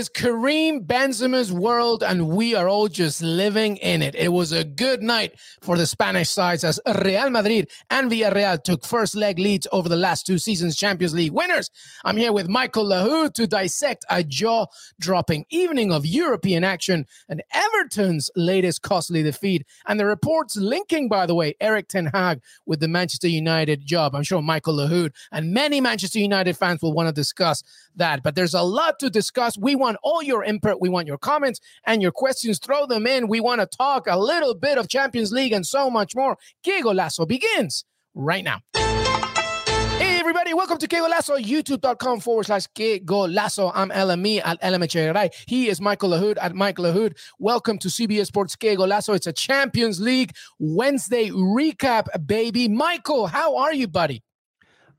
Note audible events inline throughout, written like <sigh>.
Is Karim Benzema's world, and we are all just living in it. It was a good night for the Spanish sides as Real Madrid and Villarreal took first leg leads over the last two seasons' Champions League winners. I'm here with Michael Lahoud to dissect a jaw dropping evening of European action and Everton's latest costly defeat, and the reports linking, by the way, Erik Ten Hag with the Manchester United job. I'm sure Michael Lahoud and many Manchester United fans will want to discuss that, but there's a lot to discuss. We want all your input. We want your comments and your questions. Throw them in. We want to talk a little bit of Champions League and so much more. Que Golazo begins right now. Hey, everybody, welcome to Que Golazo, youtube.com forward slash Que Golazo. I'm LME at LMHRI. He is Michael Lahoud at Mike Lahoud. Welcome to CBS Sports Que Golazo. It's a Champions League Wednesday recap, baby. Michael, how are you, buddy?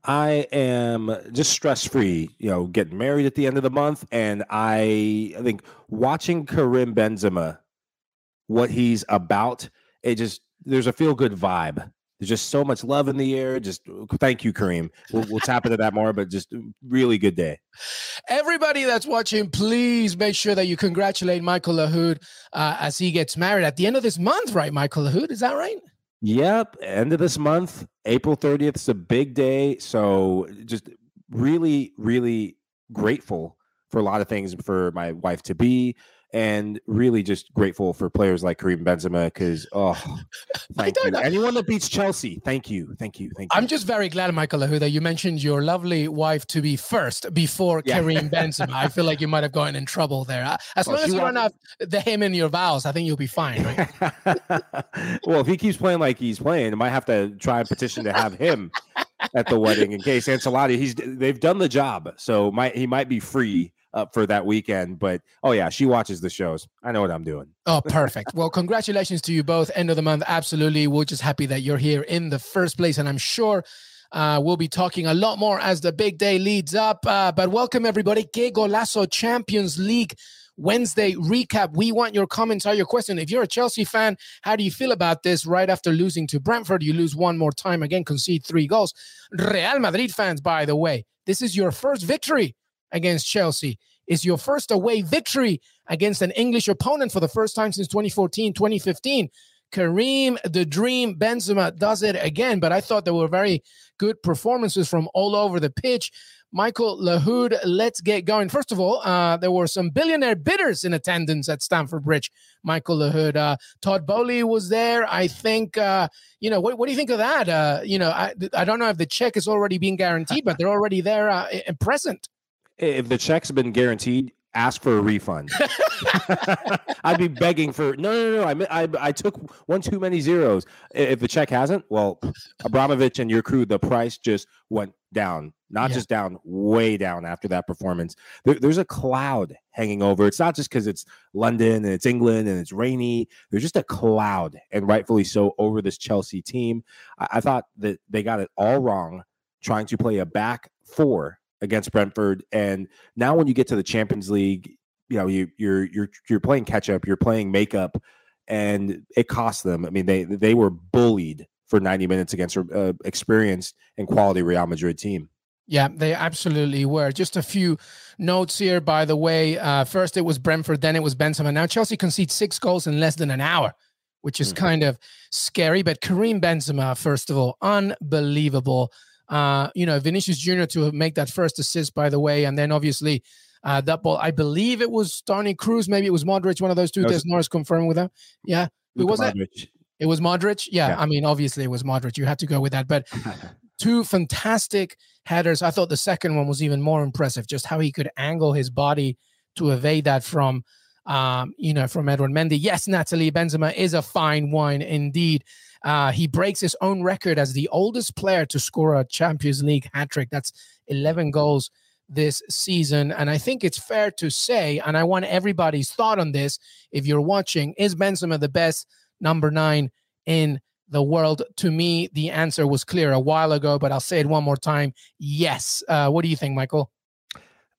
I am just stress free, you know, getting married at the end of the month. And I, I think watching Karim Benzema, what he's about, it just, there's a feel good vibe. There's just so much love in the air. Just thank you, Karim. We'll, we'll tap into that more, but just really good day. Everybody that's watching, please make sure that you congratulate Michael Lahoud uh, as he gets married at the end of this month, right? Michael Lahoud, is that right? Yep. End of this month, April 30th is a big day. So just really, really grateful for a lot of things for my wife to be and really just grateful for players like Karim Benzema because oh, <laughs> thank you. Know. Anyone that beats Chelsea, thank you, thank you, thank you. I'm just very glad, Michael Lahu, that you mentioned your lovely wife to be first before yeah. Karim <laughs> Benzema. I feel like you might have gotten in trouble there. As well, long as you don't have the him in your vows, I think you'll be fine. Right? <laughs> well, if he keeps playing like he's playing, I might have to try a petition to have him at the wedding in case Ancelotti. He's they've done the job, so might he might be free up for that weekend. But oh yeah, she watches the shows. I know what I'm doing. Oh, perfect. well, congratulations to you both. End of the month, absolutely. We're just happy that you're here in the first place, and I'm sure. Uh, we'll be talking a lot more as the big day leads up. Uh, but welcome everybody. Que Golazo Champions League Wednesday recap. We want your comments or your question. If you're a Chelsea fan, how do you feel about this right after losing to Brentford? You lose one more time again, concede three goals. Real Madrid fans, by the way, this is your first victory against Chelsea is your first away victory against an English opponent for the first time since 2014, 2015. Karim, the dream, Benzema does it again. But I thought there were very good performances from all over the pitch. Michael Lahoud, let's get going. First of all, uh, there were some billionaire bidders in attendance at Stamford Bridge. Michael Lahoud, uh, Todd Boehly was there. I think, uh, you know, what, what, do you think of that? Uh, you know, I, I don't know if the check is already being guaranteed, but they're already there uh, present if the check's been guaranteed, ask for a refund. <laughs> I'd be begging for no, no, no. I, I, I took one too many zeros. If the check hasn't, well, Abramovich and your crew, the price just went down, not yeah. just down, way down after that performance. There, there's a cloud hanging over. It's not just because it's London and it's England and it's rainy. There's just a cloud, and rightfully so, over this Chelsea team. I, I thought that they got it all wrong, trying to play a back four against Brentford. And now when you get to the Champions League, you know, you you're you're you're playing catch up, you're playing makeup, and it cost them. I mean, they they were bullied for 90 minutes against an uh, experienced and quality Real Madrid team. Yeah, they absolutely were. Just a few notes here, by the way. Uh, first, it was Brentford, then it was Benzema. Now Chelsea concedes six goals in less than an hour, which is mm-hmm. kind of scary. But Karim Benzema, first of all, unbelievable uh, you know, Vinicius Jr. to make that first assist, by the way, and then obviously uh, that ball. I believe it was Toni Kroos, maybe it was Modric, one of those two. Des Norris confirmed with him. Yeah, who was Modric. it? It was Modric. Yeah, yeah, I mean, obviously it was Modric. You had to go with that, but <laughs> two fantastic headers. I thought the second one was even more impressive, just how he could angle his body to evade that from, um, you know, from Edouard Mendy. Yes, Natalie Benzema is a fine wine indeed. Uh, he breaks his own record as the oldest player to score a Champions League hat trick. That's 11 goals this season. And I think it's fair to say, and I want everybody's thought on this if you're watching, is Benzema the best number nine in the world? To me, the answer was clear a while ago, but I'll say it one more time. Yes. Uh, what do you think, Michael?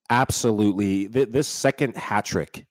Absolutely. This second hat trick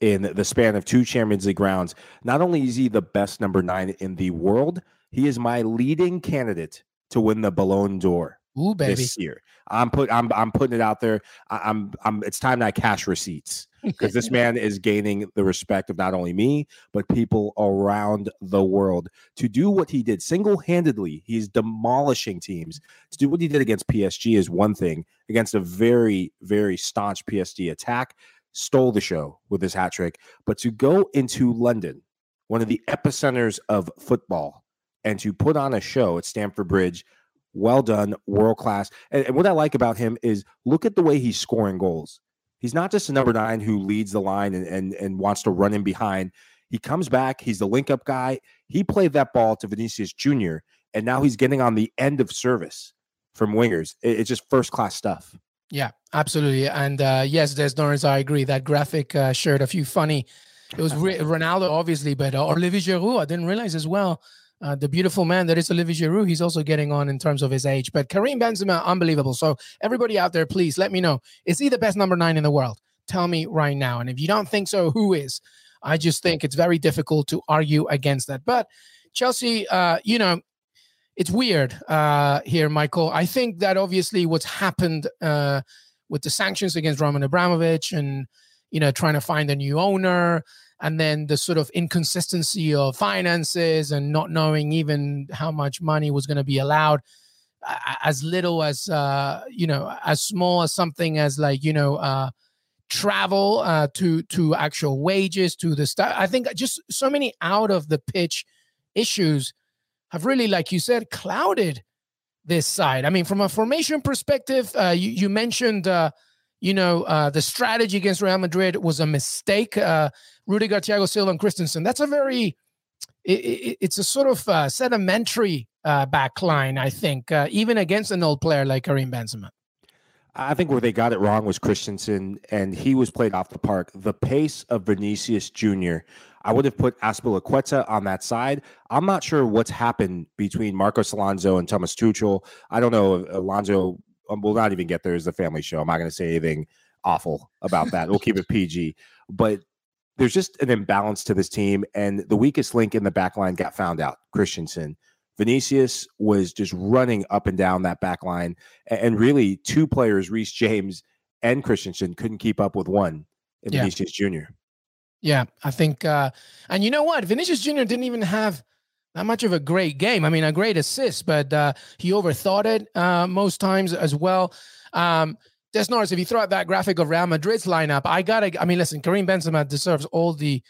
in the span of two Champions League rounds, not only is he the best number nine in the world, he is my leading candidate to win the Ballon d'Or Ooh, baby. this year. I'm put I'm I'm putting it out there. I, am I'm it's time that I cash receipts because this <laughs> man is gaining the respect of not only me but people around the world to do what he did single-handedly. He's demolishing teams. To do what he did against PSG is one thing. Against a very very staunch PSG attack, stole the show with his hat trick. But to go into London, one of the epicenters of football, and to put on a show at Stamford Bridge well done, world class. And, and, what I like about him is look at the way he's scoring goals. He's not just a number nine who leads the line and, and, and wants to run in behind. He comes back. He's the link up guy. He played that ball to Vinicius Jr. And now he's getting on the end of service from wingers. It, it's just first class stuff. Yeah, absolutely. And uh, yes, Des Norris, I agree. That graphic uh, shared a few funny. It was Ronaldo, obviously, but uh, Olivier Giroud, I didn't realize as well uh, the beautiful man that is Olivier Giroud, he's also getting on in terms of his age. But Karim Benzema, unbelievable. So everybody out there, please let me know. Is he the best number nine in the world? Tell me right now. And if you don't think so, who is? I just think it's very difficult to argue against that. But Chelsea, uh, you know, it's weird uh, here, Michael. I think that obviously what's happened uh, with the sanctions against Roman Abramovich and you know trying to find a new owner and then the sort of inconsistency of finances and not knowing even how much money was going to be allowed as little as uh, you know as small as something as like you know uh, travel uh, to to actual wages to the stuff i think just so many out of the pitch issues have really like you said clouded this side i mean from a formation perspective uh, you, you mentioned uh, you know, uh, the strategy against Real Madrid was a mistake. Uh, Rudiger, Thiago Silva, and Christensen. That's a very, it, it, it's a sort of uh, sedimentary uh, back line, I think, uh, even against an old player like Karim Benzema. I think where they got it wrong was Christensen, and he was played off the park. The pace of Vinicius Jr., I would have put Azpilicueta on that side. I'm not sure what's happened between Marcos Alonso and Thomas Tuchel. I don't know Alonso um, we'll not even get there as the family show. I'm not going to say anything awful about that. we'll keep it <laughs> PG. But there's just an imbalance to this team, and the weakest link in the back line got found out. Christensen. Vinicius was just running up and down that back line, and really two players, Reece James and Christensen, couldn't keep up with one in yeah. Vinicius Jr. Yeah, I think, uh, and you know what? Vinicius Jr. didn't even have not much of a great game. I mean, a great assist, but uh, he overthought it uh, most times as well. Um, Des Norris, if you throw out that graphic of Real Madrid's lineup, I gotta. I mean, listen, Karim Benzema deserves all the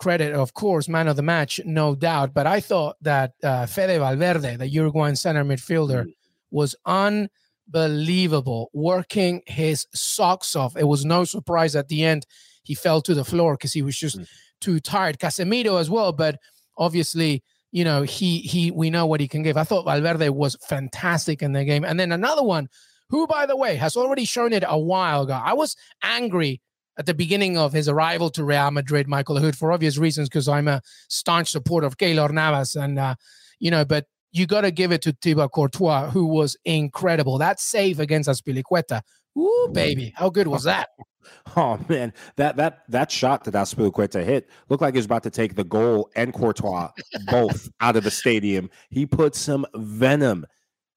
credit, of course, man of the match, no doubt. But I thought that uh, Fede Valverde, the Uruguayan center midfielder, mm. was unbelievable, working his socks off. It was no surprise at the end he fell to the floor because he was just mm. too tired. Casemiro as well, but obviously you know, he he we know what he can give. I thought Valverde was fantastic in the game. And then another one, who by the way has already shown it a while ago. I was angry at the beginning of his arrival to Real Madrid, Michael Lahoud, for obvious reasons, because I'm a staunch supporter of Keylor Navas. And uh, you know, but you got to give it to Thibaut Courtois, who was incredible. That save against Azpilicueta. Ooh, baby, how good was that? <laughs> Oh man, that that that shot that Azpilicueta hit looked like he was about to take the goal and Courtois both out of the stadium. He put some venom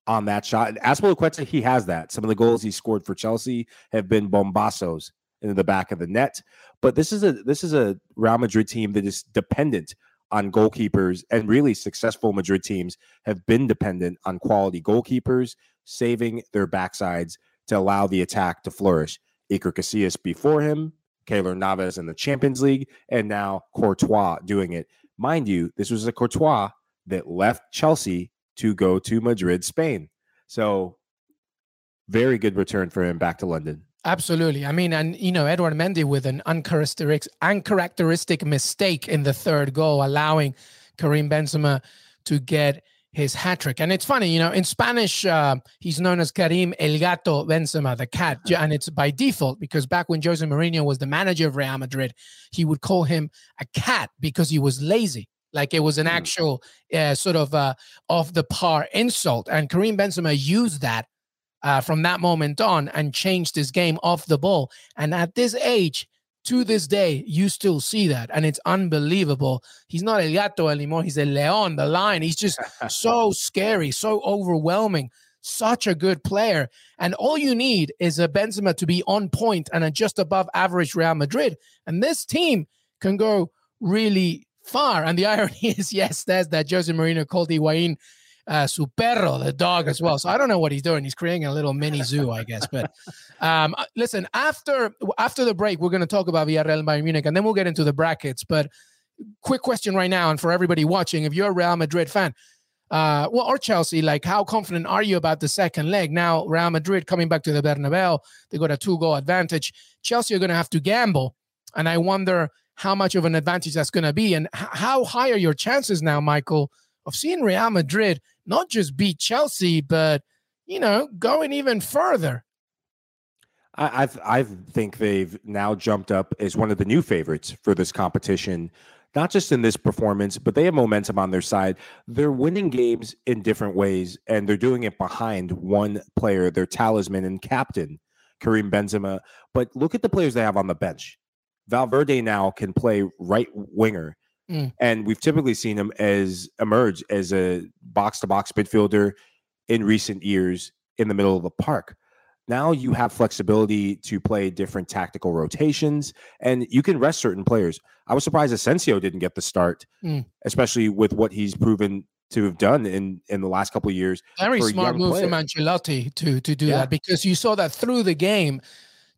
on that shot. And Azpilicueta, he has that. Some of the goals he scored for Chelsea have been bombazos into the back of the net. But this is a this is a Real Madrid team that is dependent on goalkeepers, and really successful Madrid teams have been dependent on quality goalkeepers saving their backsides to allow the attack to flourish. Iker Casillas before him, Keylor Navas in the Champions League, and now Courtois doing it. Mind you, this was a Courtois that left Chelsea to go to Madrid, Spain. So, very good return for him back to London. Absolutely. I mean, and you know, Edouard Mendy with an uncharacteristic, uncharacteristic mistake in the third goal, allowing Karim Benzema to get his hat trick. And it's funny, you know, in Spanish, uh, he's known as Karim El Gato Benzema, the cat. And it's by default because back when Jose Mourinho was the manager of Real Madrid, he would call him a cat because he was lazy, like it was an Hmm. actual uh, sort of uh, off the par insult. And Karim Benzema used that uh, from that moment on and changed his game off the ball. And at this age, to this day, you still see that, and it's unbelievable. He's not El Gato anymore; he's El Leon, the lion. He's just <laughs> so scary, so overwhelming. Such a good player, and all you need is a Benzema to be on point and a just above average Real Madrid, and this team can go really far. And the <laughs> irony is, yes, there's that Jose Mourinho called Higuain uh, su perro, the dog as well. So I don't know what he's doing. He's creating a little mini zoo, I guess. But um, uh, listen, after after the break, we're going to talk about Villarreal and Bayern Munich, and then we'll get into the brackets. But quick question right now, and for everybody watching, if you're a Real Madrid fan, uh, well, or Chelsea, like how confident are you about the second leg? Now, Real Madrid coming back to the Bernabeu, they got a two goal advantage. Chelsea are going to have to gamble, and I wonder how much of an advantage that's going to be, and how high are your chances now, Michael, of seeing Real Madrid not just beat Chelsea, but you know, going even further. I I think they've now jumped up as one of the new favorites for this competition. Not just in this performance, but they have momentum on their side. They're winning games in different ways, and they're doing it behind one player, their talisman and captain, Karim Benzema. But look at the players they have on the bench. Valverde now can play right winger, Mm. and we've typically seen him as emerge as a box to box midfielder in recent years in the middle of the park. Now you have flexibility to play different tactical rotations, and you can rest certain players. I was surprised Asensio didn't get the start, Mm. especially with what he's proven to have done in in the last couple of years. Very smart move player. from Ancelotti to to do Yeah. that because you saw that through the game.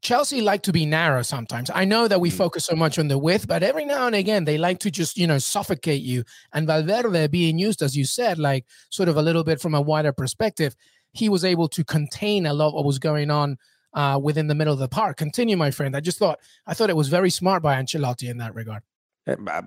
Chelsea like to be narrow sometimes. I know that we Mm. focus so much on the width, but every now and again they like to just, you know, suffocate you. And Valverde being used, as you said, like sort of a little bit from a wider perspective, he was able to contain a lot of what was going on uh, within the middle of the park. Continue, my friend. I just thought I thought it was very smart by Ancelotti in that regard. I I uh,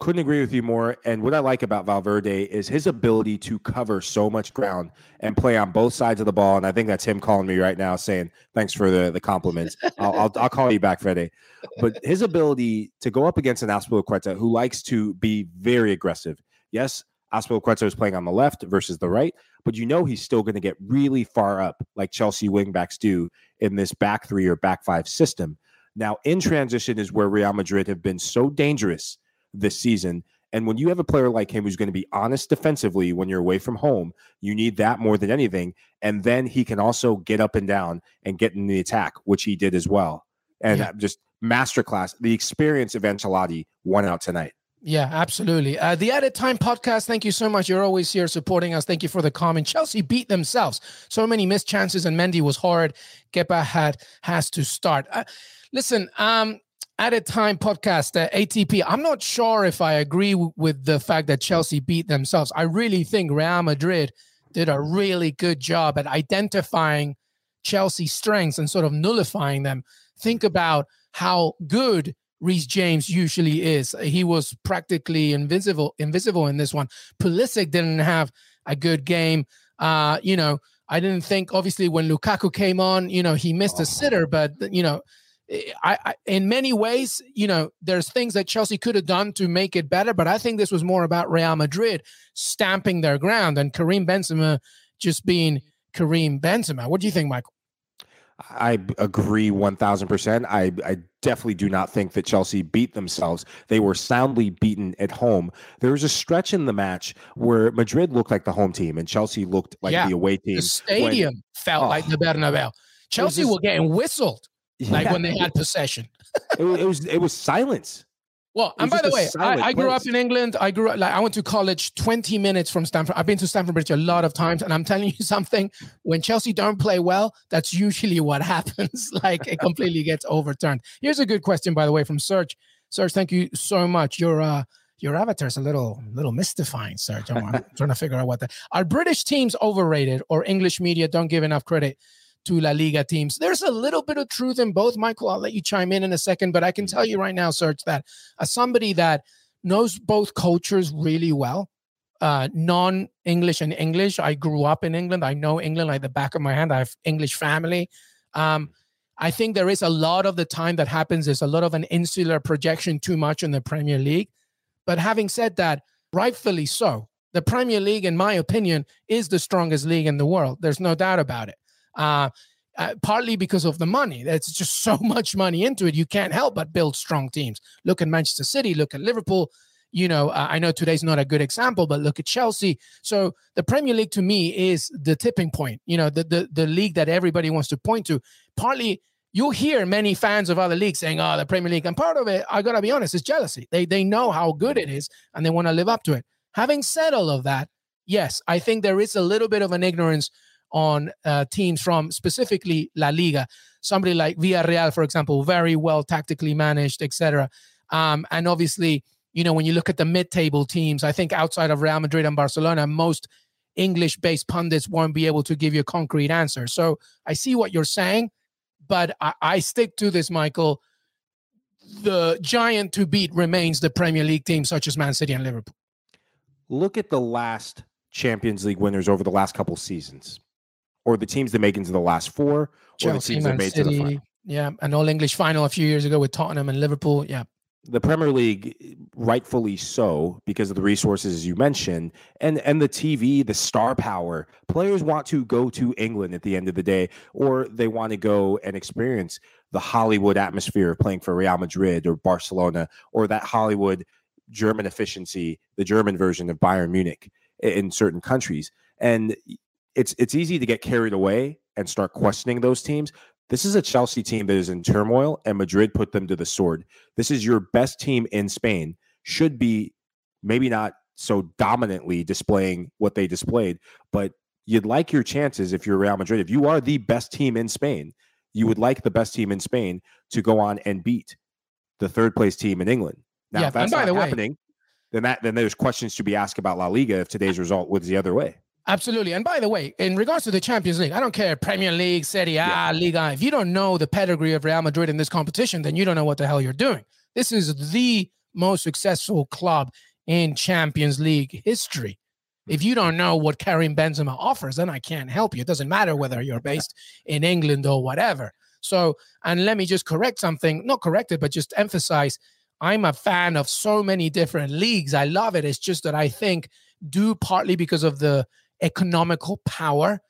couldn't agree with you more. And what I like about Valverde is his ability to cover so much ground and play on both sides of the ball. And I think that's him calling me right now, saying thanks for the the compliments. I'll, I'll I'll call you back, Fede. But his ability to go up against an Azpilicueta who likes to be very aggressive. Yes, Azpilicueta is playing on the left versus the right, but you know he's still going to get really far up, like Chelsea wingbacks do in this back three or back five system. Now, in transition is where Real Madrid have been so dangerous this season. And when you have a player like him who's going to be honest defensively when you're away from home, you need that more than anything. And then he can also get up and down and get in the attack, which he did as well. And Yeah. uh, just masterclass. The experience of Ancelotti won out tonight. Yeah, absolutely. Uh, the Added Time podcast, thank you so much. You're always here supporting us. Thank you for the comment. Chelsea beat themselves. So many missed chances, and Mendy was horrid. Kepa had has to start. Uh, listen, um, Added Time podcast, uh, ATP. I'm not sure if I agree w- with the fact that Chelsea beat themselves. I really think Real Madrid did a really good job at identifying Chelsea's strengths and sort of nullifying them. Think about how good Reece James usually is. He was practically invisible, invisible in this one. Pulisic didn't have a good game. Uh, you know, I didn't think obviously when Lukaku came on, you know, he missed a sitter, but you know, Eh, I, I in many ways, you know, there's things that Chelsea could have done to make it better, but I think this was more about Real Madrid stamping their ground and Karim Benzema just being Karim Benzema. What do you think, Michael? I agree 1000%. I, I definitely do not think that Chelsea beat themselves. They were soundly beaten at home. There was a stretch in the match where Madrid looked like the home team and Chelsea looked like Yeah, the away team. The stadium felt Oh. like ah. the Bernabeu. Chelsea just- were getting whistled like when they had possession. it, wa- it was it was silence. Well, and by the way, I, I grew up in England. I grew up like I went to college 20 minutes from Stamford. I've been to Stamford Bridge a lot of times, and I'm telling you <laughs> something. When Chelsea don't play well, that's usually what <laughs> happens. like it completely gets overturned. Here's a good question, by the way, from Serge. Serge, thank you so much. Your uh your avatar's a little little mystifying, Serge. I'm, I'm <laughs> trying to figure out what that are British teams overrated or English media don't give enough credit to La Liga teams. There's a little bit of truth in both, Michael. I'll let you chime in in a second, but I can tell you right now, Serge, that as somebody that knows both cultures really well, uh, non-English and English. I grew up in England. I know England like the back of my hand. I have English family. Um, I think there is a lot of the time that happens. There's a lot of an insular projection too much in the Premier League. But having said that, rightfully so. The Premier League, in my opinion, is the strongest league in the world. There's no doubt about it. Uh, uh, partly because of the money. There's just so <laughs> much money into it. You can't help but build strong teams. Look at Manchester City. Look at Liverpool. You know, uh, I know today's not a good example, but look at Chelsea. So the Premier League to me is the tipping point. You know, the the the league that everybody wants to point to. Partly you'll hear many fans of other leagues saying, "Oh, the Premier League," and part of it, I gotta be honest, is jealousy. They they know how good it is, and they want to live up to it. Having said all of that, yes, I think there is a little bit of an ignorance on uh, teams from specifically La Liga. Somebody like Villarreal, for example, very well tactically managed, etc. Um, and obviously, you know, when you look at the mid-table teams, I think outside of Real Madrid and Barcelona, most English-based pundits won't be able to give you a concrete answer. So I see what you're saying, but I, I stick to this, Michael. The giant to beat remains the Premier League teams such as Man City and Liverpool. Look at the last Champions League winners over the last couple seasons or the teams that make into the last four, Chelsea, or the teams Man that made City, to the final. Yeah, an All English final a few years ago with Tottenham and Liverpool. Yeah. The Premier League, rightfully so, because of the resources as you mentioned, and and the TV, the star power. Players want to go to England at the end of the day, or they want to go and experience the Hollywood atmosphere of playing for Real Madrid or Barcelona, or that Hollywood German efficiency, the German version of Bayern Munich in certain countries. And it's it's easy to get carried away and start questioning those teams. This is a Chelsea team that is in turmoil, and Madrid put them to the sword. This is your best team in Spain. Should be maybe not so dominantly displaying what they displayed, but you'd like your chances if you're Real Madrid. If you are the best team in Spain, you would like the best team in Spain to go on and beat the third place team in England. Now, yeah, if that's not happening, way, then that then there's questions to be asked about La Liga if today's result was the other way. Absolutely. And by the way, in regards to the Champions League, I don't care Premier League, Serie A, yeah. Liga. If you don't know the pedigree of Real Madrid in this competition, then you don't know what the hell you're doing. This is the most successful club in Champions League history. If you don't know what Karim Benzema offers, then I can't help you. It doesn't matter whether you're based in England or whatever. So, and let me just correct something, not correct it, but just emphasize I'm a fan of so many different leagues. I love it. It's just that I think, due partly because of the economical power,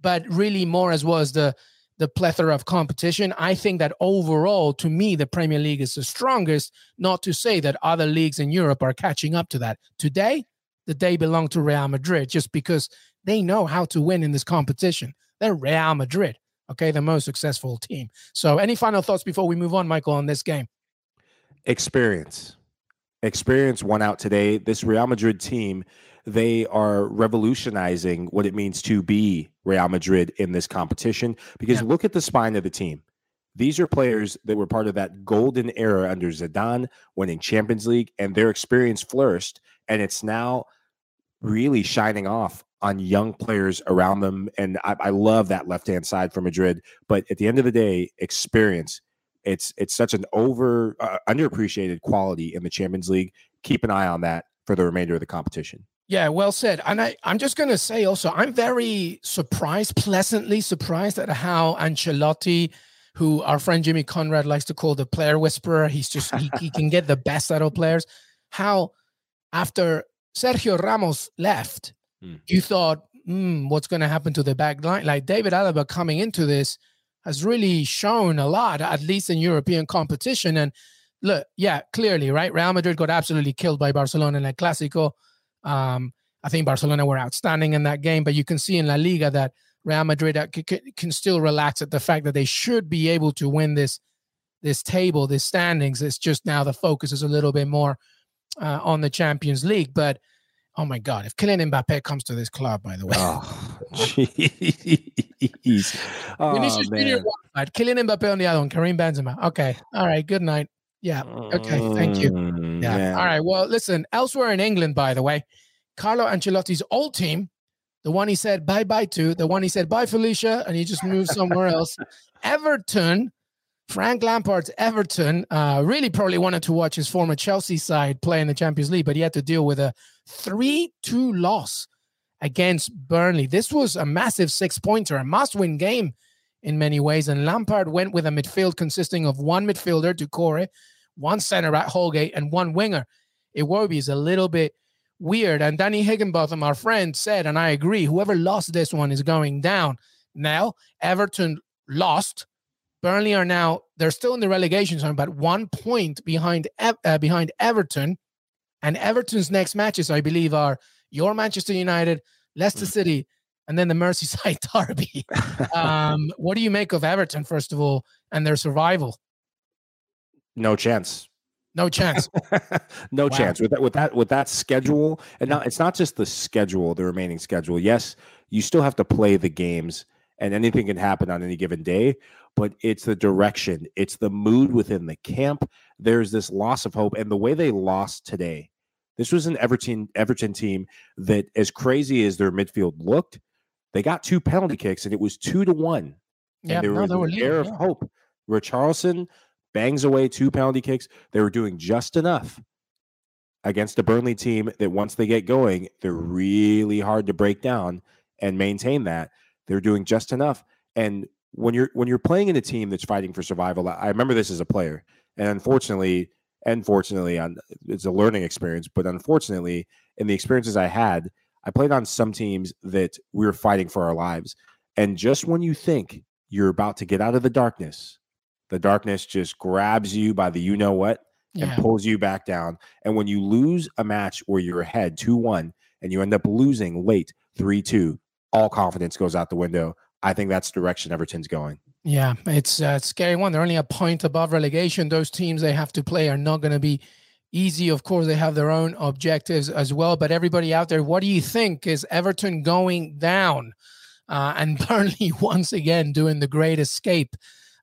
but really more as well as the the plethora of competition. I think that overall, to me, the Premier League is the strongest. Not to say that other leagues in Europe are catching up to that. Today, the day belonged to Real Madrid just because they know how to win in this competition. They're Real Madrid, okay, the most successful team. So, any final thoughts before we move on, Michael, on this game? Experience. Experience won out today. This Real Madrid team they are revolutionizing what it means to be Real Madrid in this competition. Because yeah. look at the spine of the team. These are players that were part of that golden era under Zidane, winning Champions League, and their experience flourished. And it's now really shining off on young players around them. And I, I love that left hand side for Madrid. But at the end of the day, experience. It's it's such an over uh, underappreciated quality in the Champions League. Keep an eye on that for the remainder of the competition. Yeah, well said. And I, I'm just going to say also, I'm very surprised, pleasantly surprised at how Ancelotti, who our friend Jimmy Conrad likes to call the player whisperer, he's just, he, he can get the best out of players. How after Sergio Ramos left, hmm. you thought, hmm, what's going to happen to the back line? Like David Alaba coming into this has really shown a lot, at least in European competition. And look, yeah, clearly, right? Real Madrid got absolutely killed by Barcelona in El Clásico um, I think Barcelona were outstanding in that game, but you can see in La Liga that Real Madrid uh, can still relax at the fact that they should be able to win this this table, this standings. It's just now the focus is a little bit more uh, on the Champions League. But oh my God, if Kylian Mbappe comes to this club, by the way, oh, jeez, <laughs> oh, Vinicius Junior Kylian Mbappe on the other one, Karim Benzema. Okay, all right, good night. Yeah. Okay. Thank you. Mm, yeah. yeah. All right. Well, listen, elsewhere in England, by the way, Carlo Ancelotti's old team, the one he said bye bye to, the one he said bye, Felicia, and he just moved somewhere else. <laughs> Everton, Frank Lampard's Everton, uh, really probably wanted to watch his former Chelsea side play in the Champions League, but he had to deal with a 3 2 loss against Burnley. This was a massive six pointer, a must win game in many ways. And Lampard went with a midfield consisting of one midfielder, Doucouré, one center at Holgate, and one winger. Iwobi is a little bit weird. And Danny Higginbotham, our friend, said, and I agree, whoever lost this one is going down. Now, Everton lost. Burnley are now they're still in the relegation zone, but one point behind uh, behind Everton. And Everton's next matches, I believe, are your Manchester United, Leicester mm. City, and then the Merseyside <laughs> Derby. um, what do you make of Everton, first of all, and their survival? No chance. No chance. <laughs> no wow. chance with that with that with that schedule. And now it's not just the schedule, the remaining schedule. Yes, you still have to play the games and anything can happen on any given day, but it's the direction, it's the mood within the camp. There's this loss of hope and the way they lost today. This was an Everton Everton team that as crazy as their midfield looked, they got two penalty kicks and it was 2 to 1. Yeah, and there no, was an leading, air yeah. of hope. Richarlison bangs away two penalty kicks. They were doing just enough against a Burnley team that once they get going, they're really hard to break down and maintain that. They're doing just enough. And when you're when you're playing in a team that's fighting for survival, I remember this as a player, and unfortunately, unfortunately, it's a learning experience, but unfortunately, in the experiences I had, I played on some teams that we were fighting for our lives, and just when you think you're about to get out of the darkness, the darkness just grabs you by the you know what and yeah. pulls you back down. And when you lose a match where you're ahead 2 1 and you end up losing late 3 2, all confidence goes out the window. I think that's the direction Everton's going. Yeah, it's a scary one. They're only a point above relegation. Those teams they have to play are not going to be easy. Of course, they have their own objectives as well. But everybody out there, what do you think? Is Everton going down? Uh, and <laughs> Burnley once again doing the great escape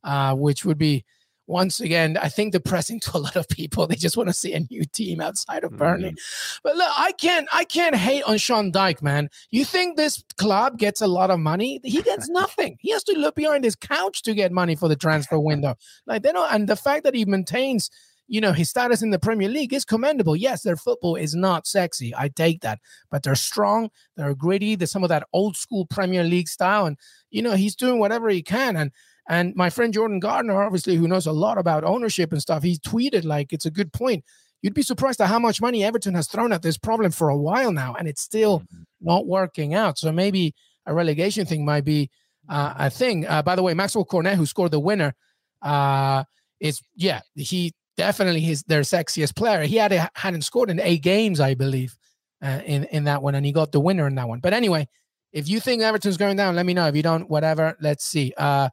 uh, which would be once again, I think depressing <laughs> to a lot of people. They just want to see a new team outside of Burnley. Mm-hmm. But look, I can't I can't hate on Sean Dyche, man. You think this club gets a lot of money? He gets <laughs> nothing. he has to look behind his couch to get money for the transfer window. Like they don't and the fact that he maintains you know his status in the Premier League is commendable. Yes, their football is not sexy. I take that, but they're strong. They're gritty. There's some of that old school Premier League style, and you know he's doing whatever he can. And and my friend Jordan Gardner, obviously, who knows a lot about ownership and stuff, he tweeted like it's a good point. You'd be surprised at how much money Everton has thrown at this problem for a while now, and it's still mm-hmm. not working out. So maybe a relegation thing might be uh, a thing. Uh, by the way, Maxwell Cornet, who scored the winner, uh, is yeah, he definitely his their sexiest player. He had a, hadn't scored in eight games, I believe, uh, in in that one, and he got the winner in that one. But anyway, if you think Everton's going down, let me know. If you don't, whatever. Let's see. Uh,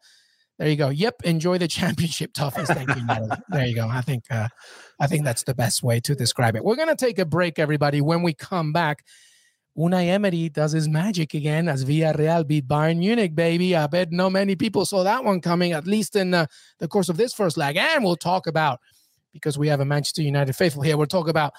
there you go. Yep. Enjoy the <laughs> championship toughest. Thank you, There you go. I think uh, I think that's the best way to describe it. We're gonna take a break, everybody. When we come back, Unai Emery does his magic again as Villarreal beat Bayern Munich, baby. I bet no many people saw that one coming, at least in uh, the course of this first leg. And we'll talk about because we have a Manchester United faithful here. We'll talk about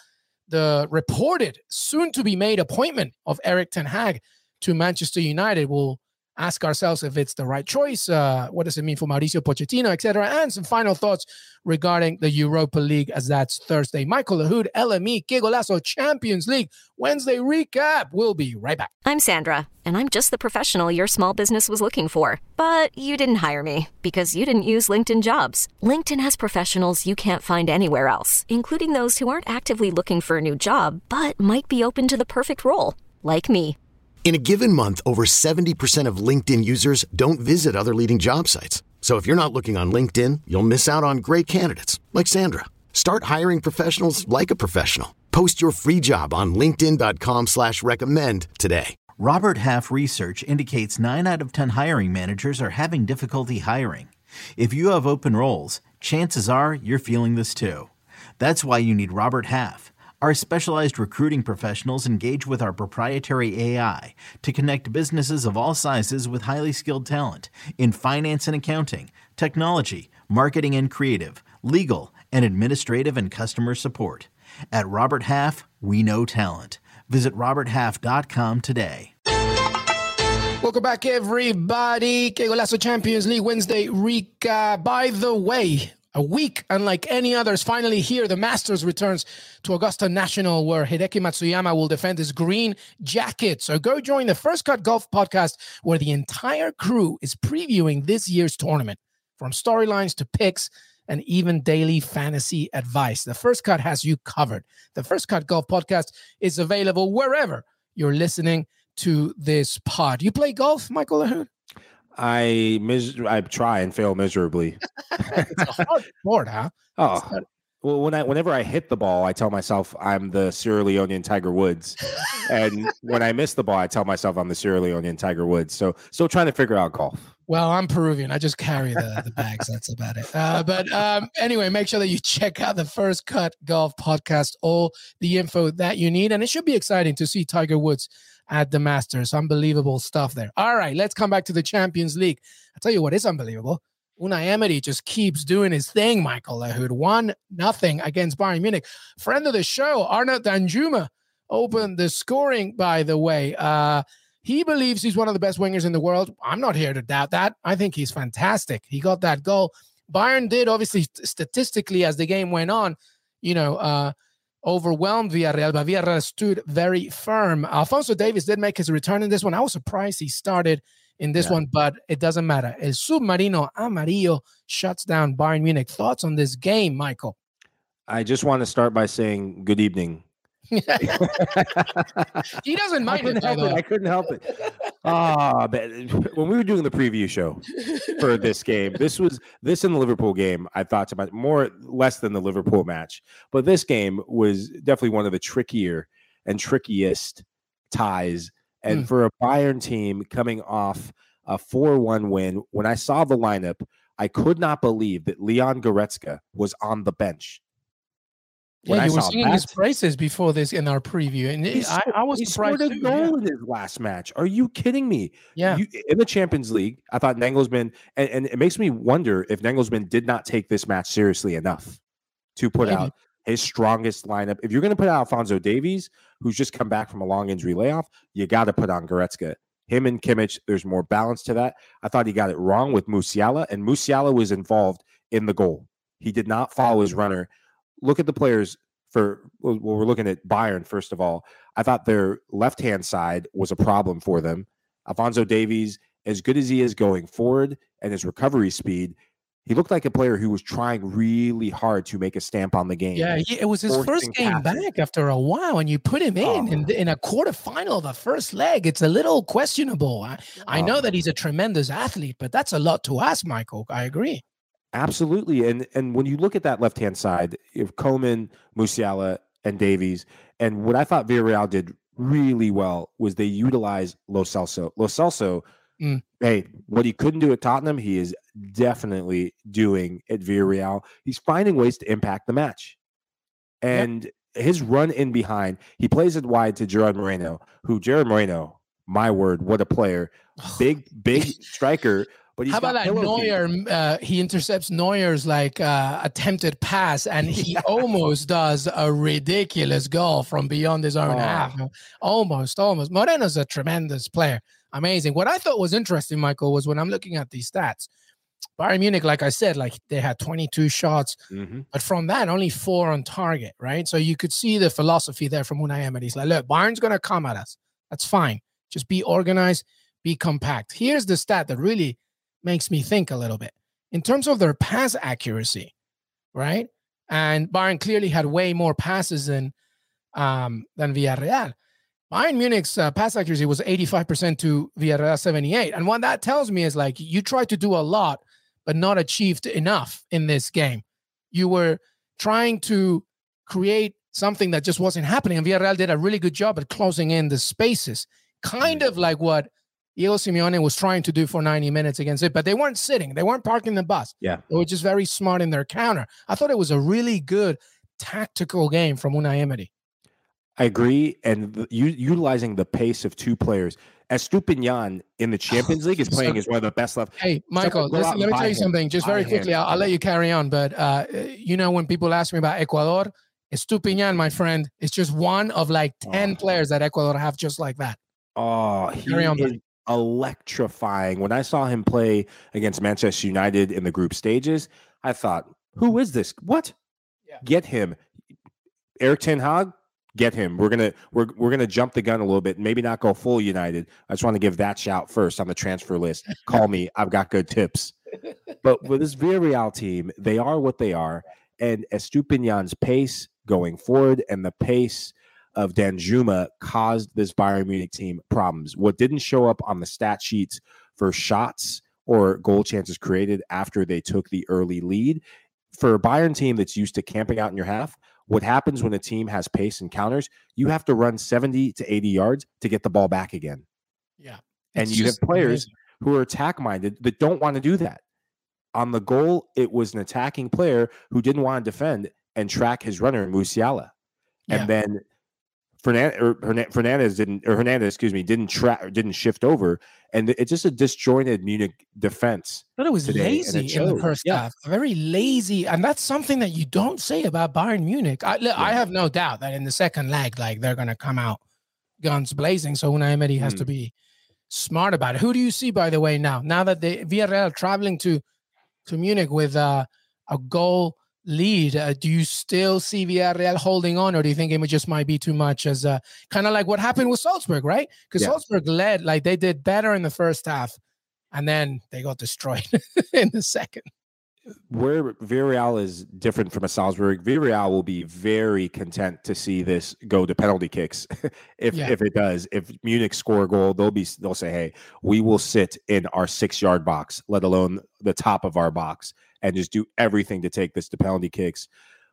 the reported, soon to be made appointment of Erik Ten Hag to Manchester United. We'll ask ourselves if it's the right choice. Uh, what does it mean for Mauricio Pochettino, etc. And some final thoughts regarding the Europa League as that's Thursday. Michael Lahoud, LME, Que Golazo Champions League Wednesday recap. We'll be right back. I'm Sandra, and I'm just the professional your small business was looking for. But you didn't hire me because you didn't use LinkedIn jobs. LinkedIn has professionals you can't find anywhere else, including those who aren't actively looking for a new job, but might be open to the perfect role, like me. In a given month, over 70% of LinkedIn users don't visit other leading job sites. So if you're not looking on LinkedIn, you'll miss out on great candidates like Sandra. Start hiring professionals like a professional. Post your free job on LinkedIn.com slash recommend today. Robert Half research indicates 9 out of 10 hiring managers are having difficulty hiring. If you have open roles, chances are you're feeling this too. That's why you need Robert Half. Our specialized recruiting professionals engage with our proprietary AI to connect businesses of all sizes with highly skilled talent in finance and accounting, technology, marketing and creative, legal, and administrative and customer support. At Robert Half, we know talent. Visit RobertHalf.com today. Welcome back, everybody. Que Golazo Champions League Wednesday recap. By the way, a week unlike any others. Finally, here, the Masters returns to Augusta National, where Hideki Matsuyama will defend his green jacket. So go join the First Cut Golf podcast, where the entire crew is previewing this year's tournament. From storylines to picks, and even daily fantasy advice. The First Cut has you covered. The First Cut Golf Podcast is available wherever you're listening to this pod. You play golf, Michael Lahoud? I mis- I try and fail miserably. it's a hard sport, huh? Oh, well, when I whenever I hit the ball, I tell myself I'm the Sierra Leonean Tiger Woods, and when I miss the ball, I tell myself I'm the Sierra Leonean Tiger Woods. So, still trying to figure out golf. Well, I'm Peruvian. I just carry the, the bags. That's about it. Uh, but um, anyway, make sure that you check out the First Cut Golf podcast, all the info that you need. And it should be exciting to see Tiger Woods at the Masters. Unbelievable stuff there. All right, let's come back to the Champions League. I'll tell you what is unbelievable. Unai Emery just keeps doing his thing, Michael Lahoud. One nothing against Bayern Munich. Friend of the show, Arnaud Danjuma, opened the scoring, by the way. Uh, he believes he's one of the best wingers in the world. I'm not here to doubt that. I think he's fantastic. He got that goal. Bayern did, obviously, statistically, as the game went on, you know, uh, overwhelmed Villarreal, but Villarreal stood very firm. Alphonso Davies did make his return in this one. I was surprised he started in this yeah. one, but it doesn't matter. El Submarino Amarillo shuts down Bayern Munich. Thoughts on this game, Michael? I just want to start by saying good evening. <laughs> he doesn't <laughs> mind it, it, I couldn't help it. Ah, when we were doing the preview show for <laughs> this game, this was this in the Liverpool game. I thought about more less than the Liverpool match, but this game was definitely one of the trickier and trickiest ties and mm. for a Bayern team coming off a 4 1 win, when I saw the lineup, I could not believe that Leon Goretzka was on the bench. When yeah, you I were seeing that, his praises before this in our preview, and he, I, I, was he surprised. Scored a goal yeah. in his last match. Are you kidding me? Yeah. You, in the Champions League, I thought Nagelsmann, and, and, it makes me wonder if Nagelsmann did not take this match seriously enough to put Maybe. out his strongest lineup. If you're going to put out Alphonso Davies, who's just come back from a long injury layoff, you got to put on Goretzka. Him and Kimmich, there's more balance to that. I thought he got it wrong with Musiala, and Musiala was involved in the goal. He did not follow his runner. Look at the players for well, we're looking at Bayern first of all. I thought their left hand side was a problem for them. Alphonso Davies, as good as he is going forward and his recovery speed, he looked like a player who was trying really hard to make a stamp on the game. Yeah, it was his first game passes. back after a while, and you put him in oh. in, in a quarterfinal of the first leg. It's a little questionable. I, I oh. know that he's a tremendous athlete, but that's a lot to ask, Michael. I agree. Absolutely, and and when you look at that left hand side, if Coman, Musiala, and Davies, and what I thought Villarreal did really well was they utilized Lo Celso. Lo Celso Mm. Hey, what he couldn't do at Tottenham, he is definitely doing at Villarreal. He's finding ways to impact the match. And yep. his run in behind, he plays it wide to Gerard Moreno, who Gerard Moreno, my word, what a player. Big, big <laughs> striker. But how about that Neuer? Uh, he intercepts Neuer's like uh, attempted pass, and he <laughs> yeah. almost does a ridiculous goal from beyond his own oh. half. Almost, almost. Moreno's a tremendous player amazing. What I thought was interesting, Michael, was when I'm looking at these stats. Bayern Munich, like I said, like they had 22 shots, mm-hmm. but from that, only four on target, right? So you could see the philosophy there from Unai Emery. He's like, look, Bayern's going to come at us. That's fine. Just be organized, be compact. Here's the stat that really makes me think a little bit. In terms of their pass accuracy, right? And Bayern clearly had way more passes than um, than Villarreal. Bayern Munich's uh, pass accuracy was 85% to Villarreal 78. And what that tells me is like you tried to do a lot, but not achieved enough in this game. You were trying to create something that just wasn't happening. And Villarreal did a really good job at closing in the spaces, kind of like what Diego Simeone was trying to do for 90 minutes against it, but they weren't sitting, they weren't parking the bus. Yeah. They were just very smart in their counter. I thought it was a really good tactical game from Unai Emery. I agree, and the, u- utilizing the pace of two players. Estupiñán in the Champions <sighs> League is playing so, as one of the best left. Hey, Michael, listen, let me tell you something, just very quickly. I'll, I'll, let you carry on, but uh, you know when people ask me about Ecuador, Estupiñán, my friend, is just one of like ten oh. players that Ecuador have just like that. Oh, carry on. Is electrifying. When I saw him play against Manchester United in the group stages, I thought, "Who is this? What? Yeah. Get him." Erik Ten Hag, get him. We're gonna we're we're gonna jump the gun a little bit, maybe not go full United. I just want to give that shout first on the transfer list. Call me. I've got good tips. But with this Villarreal team, they are what they are. And Estupiñán's pace going forward and the pace of Danjuma caused this Bayern Munich team problems. What didn't show up on the stat sheets for shots or goal chances created after they took the early lead. For a Bayern team that's used to camping out in your half, what happens when a team has pace and counters, you have to run 70 to 80 yards to get the ball back again. Yeah. And you have players amazing. who are attack minded that don't want to do that. On the goal, it was an attacking player who didn't want to defend and track his runner, Musiala. And yeah. Fernandez, Fernandez didn't, or Hernandez, excuse me, didn't track, didn't shift over, and it's just a disjointed Munich defense. But it was lazy it in the first yeah. half, very lazy, and that's something that you don't say about Bayern Munich. I, yeah. I have no doubt that in the second leg, like they're going to come out guns blazing. So Unai Emery has mm. to be smart about it. Who do you see, by the way, now? Now that the Villarreal traveling to to Munich with uh, a goal lead. Uh, do you still see Villarreal holding on, or do you think it just might be too much as uh, kind of like what happened with Salzburg, right? Because yeah. Salzburg led, like they did better in the first half, and then they got destroyed <laughs> in the second. Where Villarreal is different from a Salzburg, Villarreal will be very content to see this go to penalty kicks. <laughs> if yeah. if it does, if Munich score a goal, they'll be they'll say, "Hey, we will sit in our six yard box, let alone the top of our box, and just do everything to take this to penalty kicks.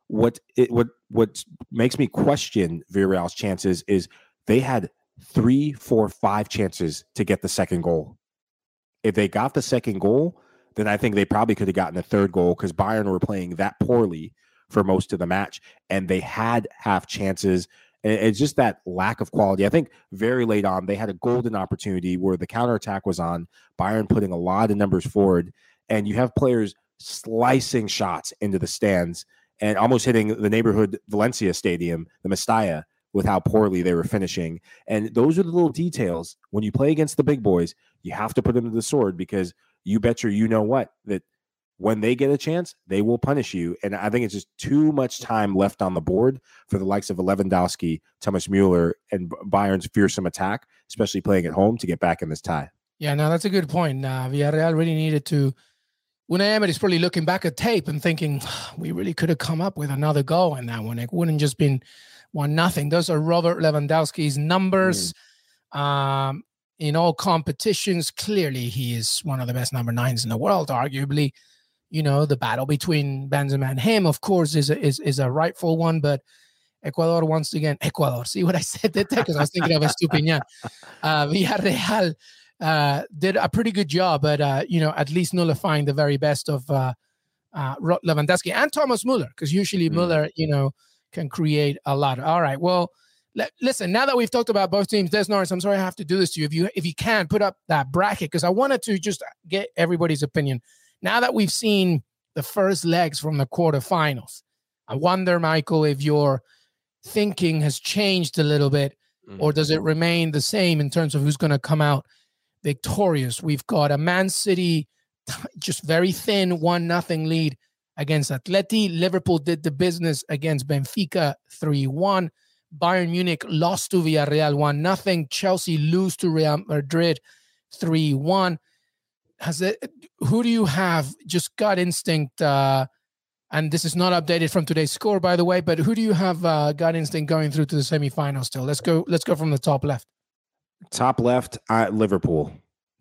What it what what makes me question Villarreal's chances is they had three, four, five chances to get the second goal. If they got the second goal, then I think they probably could have gotten a third goal because Bayern were playing that poorly for most of the match, and they had half chances. And it's just that lack of quality. I think very late on, they had a golden opportunity where the counterattack was on, Bayern putting a lot of numbers forward, and you have players slicing shots into the stands and almost hitting the neighborhood Valencia stadium, the Mestalla, with how poorly they were finishing. And those are the little details. When you play against the big boys, you have to put them to the sword because you bet your you know what that when they get a chance, they will punish you. And I think it's just too much time left on the board for the likes of Lewandowski, Thomas Mueller, and Bayern's fearsome attack, especially playing at home to get back in this tie. Yeah, no, that's a good point. Uh, Villarreal really needed to Unai Emery is probably looking back at tape and thinking, we really could have come up with another goal in that one. It wouldn't just been one nothing. Those are Robert Lewandowski's numbers. Mm. Um, in all competitions, clearly he is one of the best number nines in the world, arguably. You know, the battle between Benzema and him, of course, is a, is, is a rightful one, but Ecuador once again, <laughs> Ecuador, see what I said there? Because I was thinking of Estupiñán. <laughs> Uh, Villarreal uh, did a pretty good job at uh, you know at least nullifying the very best of uh, uh, Lewandowski and Thomas Muller because usually mm. Muller you know can create a lot. All right, well. Listen, now that we've talked about both teams, Des Norris, I'm sorry I have to do this to you. If you if you can put up that bracket, because I wanted to just get everybody's opinion. Now that we've seen the first legs from the quarterfinals, I wonder, Michael, if your thinking has changed a little bit, mm. or does it remain the same in terms of who's going to come out victorious. We've got a Man City just very thin one nothing lead against Atleti. Liverpool did the business against Benfica 3-1. Bayern Munich lost to Villarreal 1 nothing. Chelsea lose to Real Madrid 3-1. Has it who do you have just gut instinct uh and this is not updated from today's score by the way, but who do you have uh gut instinct going through to the semifinals still? Let's go let's go from the top left. Top left, uh, Liverpool.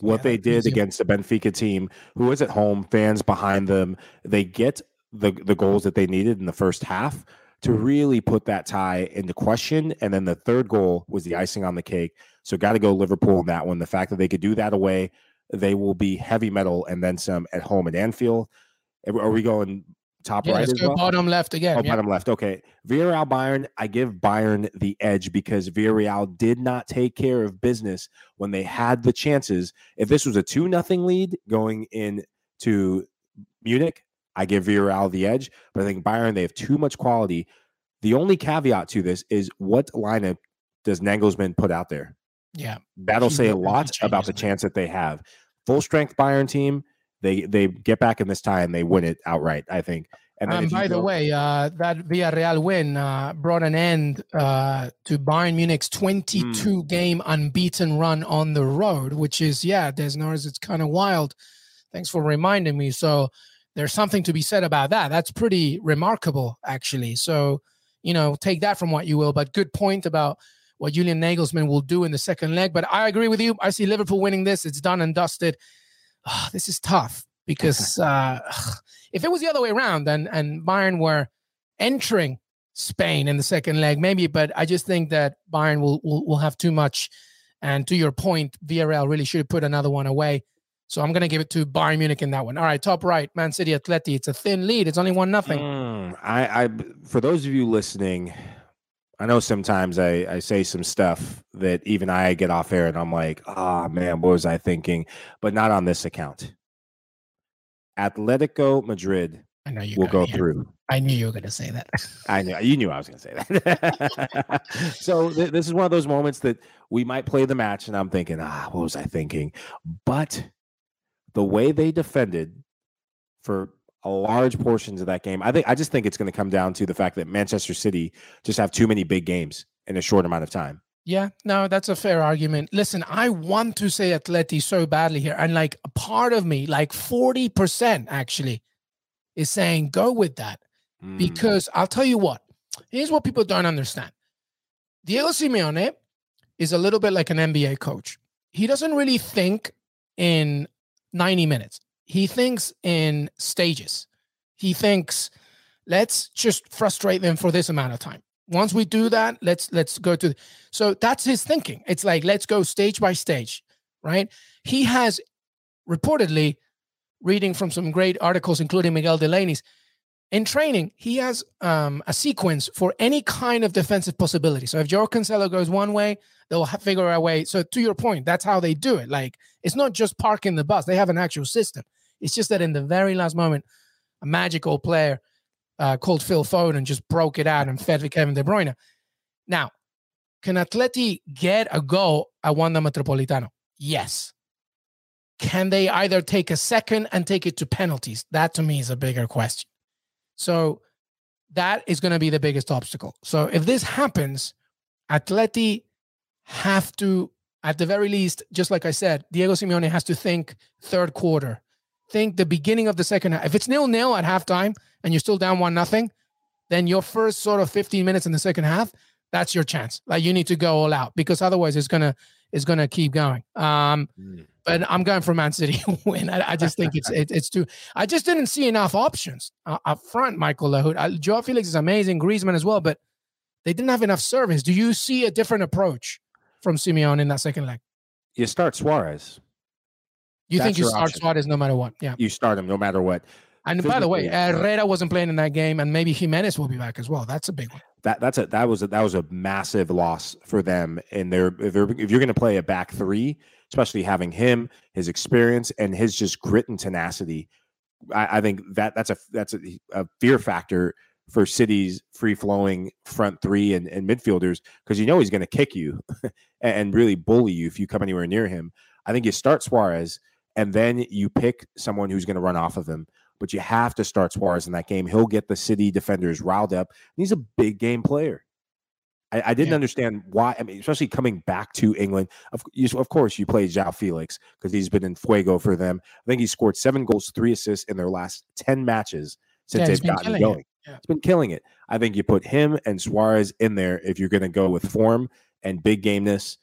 What yeah, they did against the Benfica team, who was at home, fans behind them, they get the the goals that they needed in the first half to mm-hmm. really put that tie into question. And then the third goal was the icing on the cake. So got to go Liverpool in that one. The fact that they could do that away, they will be heavy metal and then some at home at Anfield. Are we going top yeah, right let's go well? bottom left again. Oh, yeah. bottom left. Okay. Villarreal Bayern, I give Bayern the edge because Villarreal did not take care of business when they had the chances. If this was a 2 nothing lead going into Munich, I give Villarreal the edge. But I think Bayern, they have too much quality. The only caveat to this is what lineup does Nagelsmann put out there? Yeah. That'll say a lot about the chance that they have. Full strength Bayern team they they get back in this tie and they win it outright. I think. And um, by go- the way, uh, that Villarreal win uh, brought an end uh, to Bayern Munich's 22 mm. game unbeaten run on the road, which is yeah, Des Norris, it's kind of wild Thanks for reminding me. So there's something to be said about that. That's pretty remarkable, actually. So, you know, take that from what you will. But good point about what Julian Nagelsmann will do in the second leg. But I agree with you. I see Liverpool winning this. It's done and dusted. Oh, this is tough because <laughs> uh, if it was the other way around and, and Bayern were entering Spain in the second leg, maybe, but I just think that Bayern will, will, will have too much. And to your point, Villarreal really should have put another one away. So I'm going to give it to Bayern Munich in that one. All right, top right, Man City Atleti. It's a thin lead. It's only one nothing. Mm, I, I, for those of you listening, I know sometimes I, I say some stuff that even I get off air and I'm like, ah, oh, man, what was I thinking? But not on this account. Atletico Madrid I know you will go through. I knew you were going to say that. I knew you knew I was going to say that. <laughs> so th- this is one of those moments that we might play the match, and I'm thinking, ah, what was I thinking? But the way they defended for a large portions of that game, I think I just think it's going to come down to the fact that Manchester City just have too many big games in a short amount of time. Yeah, no, that's a fair argument. Listen, I want to say Atleti so badly here, and like a part of me, like forty percent actually, is saying go with that mm. because I'll tell you what. Here's what people don't understand. Diego Simeone is a little bit like an NBA coach. He doesn't really think in 90 minutes. He thinks in stages. He thinks, let's just frustrate them for this amount of time. Once we do that, let's let's go to so that's his thinking. It's like let's go stage by stage, right? He has reportedly reading from some great articles, including Miguel Delaney's. In training, he has um, a sequence for any kind of defensive possibility. So if Joao Cancelo goes one way, they'll figure a way. So to your point, that's how they do it. Like it's not just parking the bus; they have an actual system. It's just that in the very last moment, a magical player uh, called Phil Foden just broke it out and fed to Kevin De Bruyne. Now, can Atleti get a goal at Wanda Metropolitano? Yes. Can they either take a second and take it to penalties? That to me is a bigger question. So that is going to be the biggest obstacle. So if this happens, Atleti have to, at the very least, just like I said, Diego Simeone has to think third quarter, think the beginning of the second half. If it's nil nil at halftime and you're still down one nothing, then your first sort of 15 minutes in the second half, that's your chance. Like you need to go all out because otherwise it's gonna it's gonna keep going. Um, mm. But I'm going for Man City <laughs> win. I, I, just think it's <laughs> it, it's too. I just didn't see enough options uh, up front. Michael Lahoud, uh, Joao Felix is amazing, Griezmann as well, but they didn't have enough service. Do you see a different approach from Simeone in that second leg? You start Suarez. You That's think you start option. Suarez no matter what? Yeah, you start him no matter what. And by the way, Herrera wasn't playing in that game, and maybe Giménez will be back as well. That's a big one. That that's a that was a, that was a massive loss for them. And they're if, they're, if you're going to play a back three, especially having him, his experience, and his just grit and tenacity, I, I think that that's a that's a, a fear factor for City's free flowing front three and, and midfielders because you know he's going to kick you <laughs> and really bully you if you come anywhere near him. I think you start Suarez and then you pick someone who's going to run off of him but you have to start Suarez in that game. He'll get the City defenders riled up. He's a big game player. I, I didn't yeah. understand why. I mean, especially coming back to England. Of, of course, you play Joao Felix because he's been in fuego for them. I think he scored seven goals, three assists in their last 10 matches since yeah, they've gotten going. Yeah. He's been killing it. I think you put him and Suarez in there if you're going to go with form and big gameness.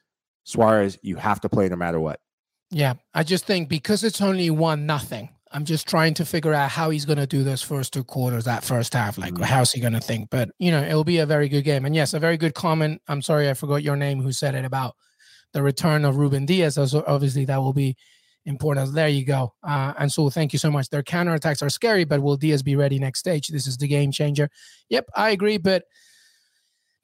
Suarez, you have to play no matter what. Yeah, I just think because it's only one nothing, I'm just trying to figure out how he's going to do those first two quarters, that first half. Like, mm-hmm. how's he going to think? But, you know, it'll be a very good game. And yes, a very good comment. I'm sorry, I forgot your name who said it about the return of Ruben Dias. Also, obviously, that will be important. There you go. Uh, and so, thank you so much. Their counterattacks are scary, but will Diaz be ready next stage? This is the game changer. Yep, I agree. But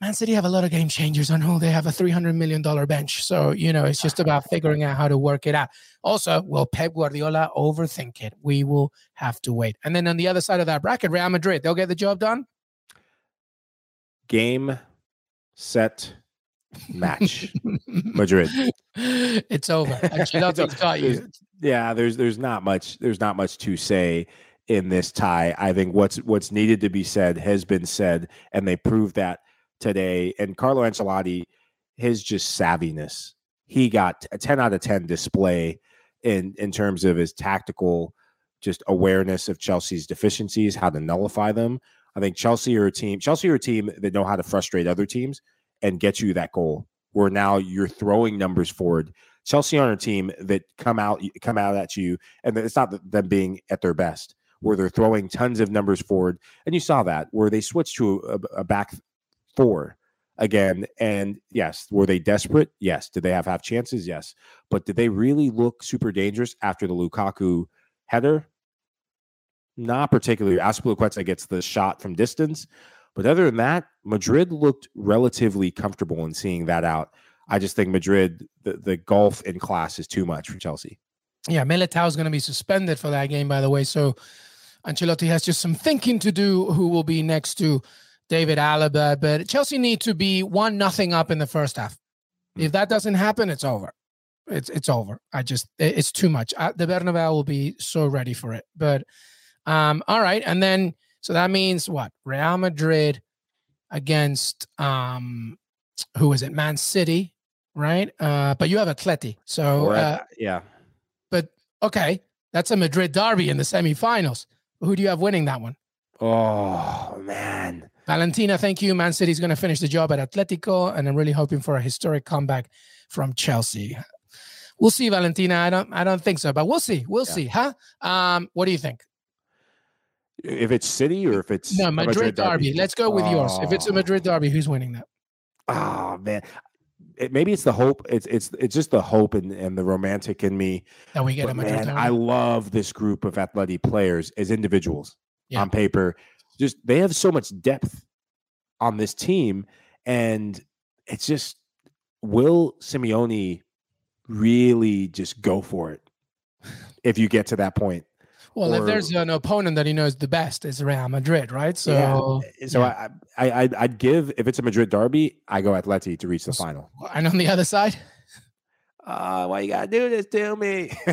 Man City have a lot of game changers on who they have a $300 million bench. So, you know, it's just about figuring out how to work it out. Also, will Pep Guardiola overthink it? We will have to wait. And then on the other side of that bracket, Real Madrid, they'll get the job done. Game, set, match. <laughs> Madrid. It's over. Ancelotti's <laughs> got you. Yeah, there's there's not much there's not much to say in this tie. I think what's what's needed to be said has been said, and they proved that today. And Carlo Ancelotti, his just savviness, he got a 10 out of 10 display in in terms of his tactical just awareness of Chelsea's deficiencies, how to nullify them. I think Chelsea are a team, Chelsea are a team that know how to frustrate other teams and get you that goal. Where now you're throwing numbers forward. Chelsea are a team that come out come out at you, and it's not them being at their best, where they're throwing tons of numbers forward. And you saw that where they switched to a, a back four again. And yes, were they desperate? Yes. Did they have half chances? Yes. But did they really look super dangerous after the Lukaku header? Not particularly. Azpilicueta gets the shot from distance. But other than that, Madrid looked relatively comfortable in seeing that out. I just think Madrid, the, the golf in class is too much for Chelsea. Yeah, Militao is going to be suspended for that game, by the way. So Ancelotti has just some thinking to do who will be next to David Alaba. But Chelsea need to be one nothing up in the first half. If that doesn't happen, it's over. It's it's over. I just it's too much. I, the Bernabeu will be so ready for it. But um, all right, and then so that means what? Real Madrid against um, who is it? Man City, right? Uh, but you have Atleti. So uh, yeah. But okay, that's a Madrid derby in the semifinals. Who do you have winning that one? Oh man. Valentina, thank you. Man City's going to finish the job at Atletico, and I'm really hoping for a historic comeback from Chelsea. We'll see, Valentina. I don't, I don't think so, but we'll see. We'll yeah. see, huh? Um, what do you think? If it's City or if it's no Madrid, Madrid derby. derby. let's go with oh. yours. If it's a Madrid derby, who's winning that? Oh man, it, maybe it's the hope. It's it's it's just the hope and, and the romantic in me that we get but, a Madrid. Man, derby. I love this group of athletic players as individuals yeah. on paper just they have so much depth on this team, and it's just will Simeone really just go for it <sighs> if you get to that point? Well, or, if there's an opponent that he knows the best is Real Madrid, right? So, yeah. so yeah. I, I, I'd give if it's a Madrid derby, I go Atleti to reach the final. And on the other side, uh, why you gotta do this to me? <laughs>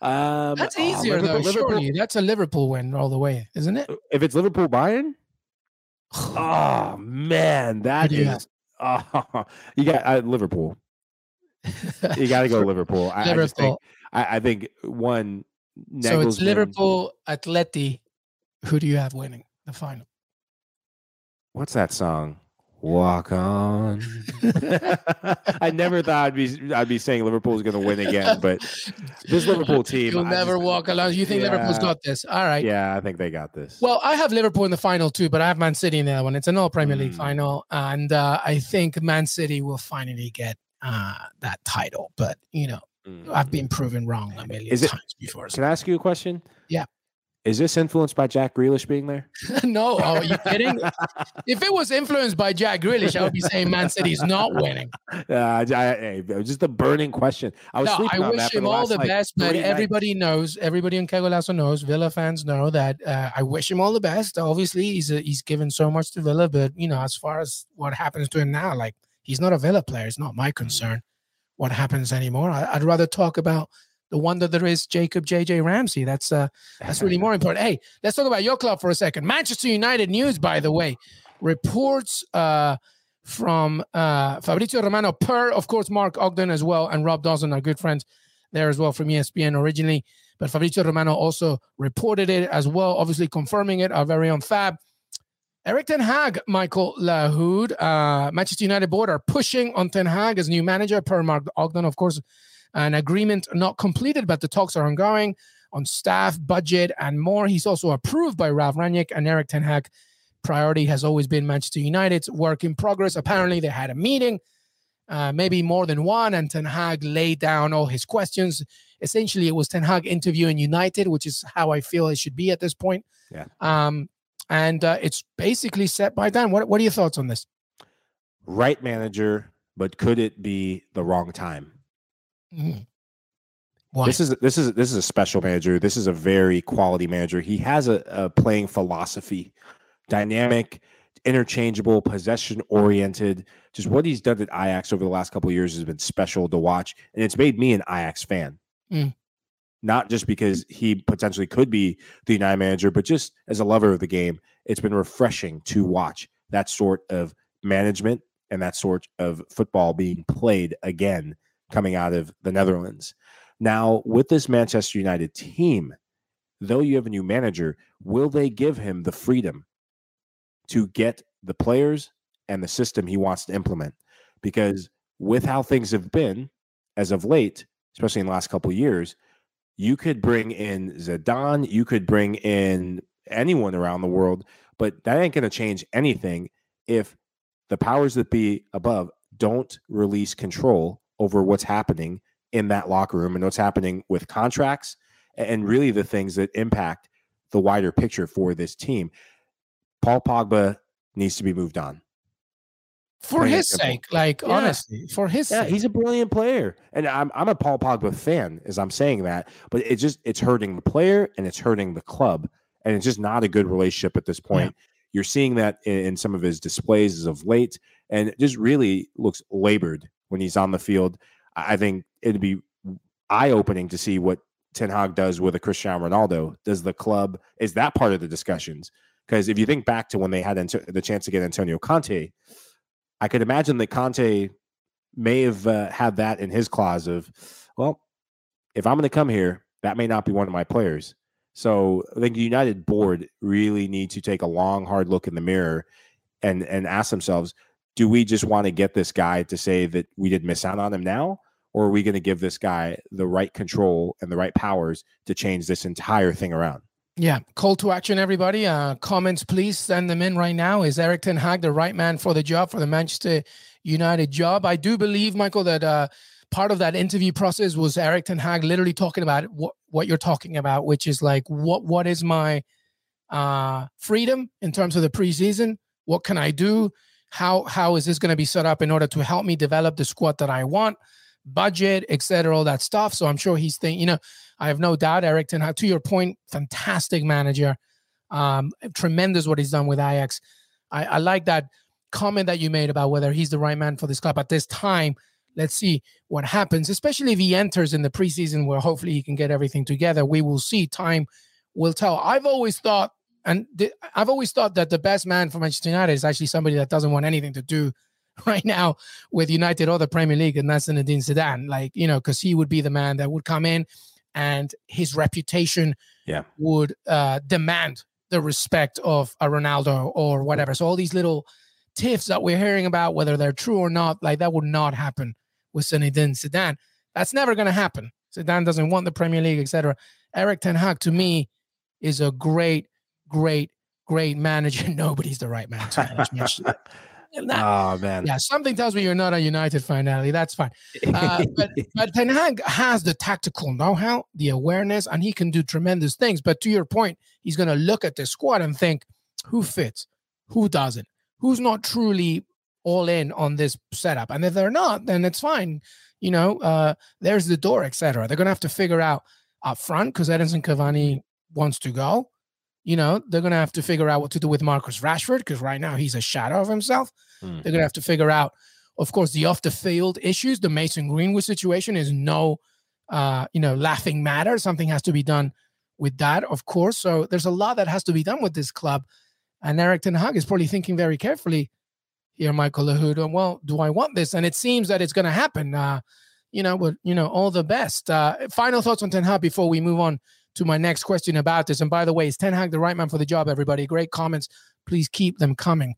um, That's oh, easier oh, though. Liverpool, surely that's a Liverpool win all the way, isn't it? If it's Liverpool Bayern, <sighs> oh man, that is. Oh, you got uh, Liverpool. you got to go <laughs> Liverpool. I, Liverpool. I, think, I, I think one. so it's Liverpool, Atleti. Who do you have winning the final? What's that song? Walk on. <laughs> I never thought I'd be I'd be saying Liverpool's going to win again, but this Liverpool team. You'll never just, walk alone. You think yeah, Liverpool's got this? All right. Yeah, I think they got this. Well, I have Liverpool in the final too, but I have Man City in the other one. It's an all Premier League mm. final, and uh, I think Man City will finally get uh, that title. But you know, mm. I've been proven wrong a million it, times before. So. Can I ask you a question? Yeah. Is this influenced by Jack Grealish being there? <laughs> no, oh, are you kidding? if it was influenced by Jack Grealish, I would be saying Man City's not winning. <laughs> Uh, I, I, just a burning question. I was. No, I wish him all the like best, but everybody nights. knows, everybody in Que Golazo knows, Villa fans know that. Uh, I wish him all the best. Obviously, he's a, he's given so much to Villa, but you know, as far as what happens to him now, like he's not a Villa player. It's not my concern what happens anymore. I, I'd rather talk about the wonder there is Jacob JJ Ramsey. That's uh that's really more important. Hey, let's talk about your club for a second. Manchester United news, by the way, reports uh from uh Fabrizio Romano per of course Mark Ogden as well and Rob Dawson are good friends there as well from ESPN originally. But Fabrizio Romano also reported it as well, obviously confirming it, our very own Fab. Erik Ten Hag, Michael Lahoud, uh, Manchester United board are pushing on Ten Hag as new manager per Mark Ogden, of course, an agreement not completed, but the talks are ongoing on staff, budget, and more. He's also approved by Ralf Rangnick and Erik Ten Hag. Priority has always been Manchester United's work in progress. Apparently, they had a meeting, uh, maybe more than one, and Ten Hag laid down all his questions. Essentially, it was Ten Hag interviewing United, which is how I feel it should be at this point. Yeah. Um, and uh, it's basically set by Dan. What What are your thoughts on this? Right manager, but could it be the wrong time? Mm. This is this is this is a special manager. This is a very quality manager. He has a, a playing philosophy, dynamic, interchangeable, possession oriented. Just what he's done at Ajax over the last couple years has been special to watch, and it's made me an Ajax fan. Mm. Not just because he potentially could be the United manager, but just as a lover of the game, it's been refreshing to watch that sort of management and that sort of football being played again coming out of the Netherlands. Now, with this Manchester United team, though you have a new manager, will they give him the freedom to get the players and the system he wants to implement? Because with how things have been as of late, especially in the last couple of years, you could bring in Zidane, you could bring in anyone around the world, but that ain't going to change anything if the powers that be above don't release control over what's happening in that locker room and what's happening with contracts and really the things that impact the wider picture for this team. Paul Pogba needs to be moved on. For his sake, like yeah. honestly, for his yeah, sake. he's a brilliant player, and I'm I'm a Paul Pogba fan as I'm saying that, but it just it's hurting the player and it's hurting the club, and it's just not a good relationship at this point. Yeah. You're seeing that in, in some of his displays as of late, and it just really looks labored when he's on the field. I think it'd be eye opening to see what Ten Hag does with a Cristiano Ronaldo. Does the club is that part of the discussions? Because if you think back to when they had the chance to get Antonio Conte, I could imagine that Conte may have uh, had that in his clause of, well, if I'm going to come here, that may not be one of my players. So I think the United board really need to take a long, hard look in the mirror and and ask themselves, do we just want to get this guy to say that we did miss out on him now? Or are we going to give this guy the right control and the right powers to change this entire thing around? Yeah, call to action, everybody. Uh, comments, please send them in right now. Is Erik Ten Hag the right man for the job for the Manchester United job? I do believe, Michael, that uh, part of that interview process was Erik Ten Hag literally talking about what what you're talking about, which is like what what is my uh, freedom in terms of the preseason? What can I do? How how is this going to be set up in order to help me develop the squad that I want? budget, etc., all that stuff. So I'm sure he's thinking, you know, I have no doubt Erik Ten Hag, to your point, fantastic manager. Um, tremendous what he's done with Ajax. I, I like that comment that you made about whether he's the right man for this club at this time. Let's see what happens, especially if he enters in the preseason where hopefully he can get everything together. We will see. Time will tell. I've always thought, and I've always thought that the best man for Manchester United is actually somebody that doesn't want anything to do <laughs> right now with United or the Premier League, and that's Zinedine Zidane. Like you know, because he would be the man that would come in, and his reputation yeah. would uh, demand the respect of a Ronaldo or whatever. So all these little tiffs that we're hearing about, whether they're true or not, like that would not happen with Zinedine Zidane. That's never going to happen. Zidane doesn't want the Premier League, etc. Erik Ten Hag, to me, is a great, great, great manager. <laughs> Nobody's the right man to manage oh man, yeah. Something tells me you're not a United fan, Ali. That's fine. Uh, <laughs> but but Ten Hag has the tactical know-how, the awareness, and he can do tremendous things. But to your point, he's going to look at the squad and think, who fits, who doesn't, who's not truly all in on this setup. And if they're not, then it's fine. You know, uh, there's the door, etc. They're going to have to figure out up front because Edinson Cavani wants to go. You know, they're going to have to figure out what to do with Marcus Rashford because right now he's a shadow of himself. Mm. They're going to have to figure out, of course, the off the field issues. The Mason Greenwood situation is no, uh, you know, laughing matter. Something has to be done with that, of course. So there's a lot that has to be done with this club. And Erik Ten Hag is probably thinking very carefully here, Michael Lahoud. Well, do I want this? And it seems that it's going to happen. Uh, you know, but you know, all the best. Uh, final thoughts on Ten Hag before we move on to my next question about this. And by the way, is Ten Hag the right man for the job? Everybody, great comments. Please keep them coming.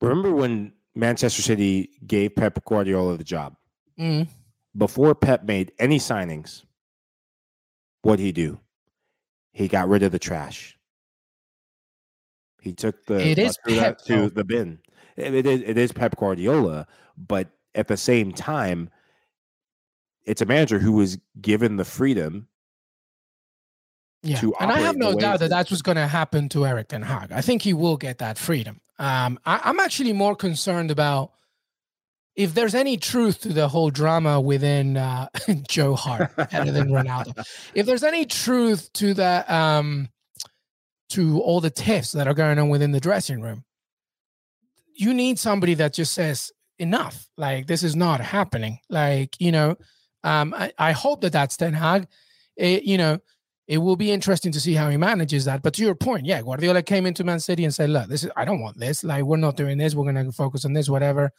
Remember when Manchester City gave Pep Guardiola the job? Mm. Before Pep made any signings, what'd he do? He got rid of the trash. He took the it is Pep, to the bin. It, it is it is Pep Guardiola, but at the same time, it's a manager who was given the freedom yeah, and I have no doubt that that's what's going to happen to Erik Ten Hag. I think he will get that freedom. Um, I, am actually more concerned about if there's any truth to the whole drama within uh, <laughs> Joe Hart better than Ronaldo. <laughs> If there's any truth to that, um, to all the tiffs that are going on within the dressing room, you need somebody that just says enough. Like this is not happening. Like you know, um, I, I hope that that's Ten Hag. It, you know it will be interesting to see how he manages that. But to your point, yeah, Guardiola came into Man City and said, "Look, this is I don't want this. Like we're not doing this. We're going to focus on this, whatever."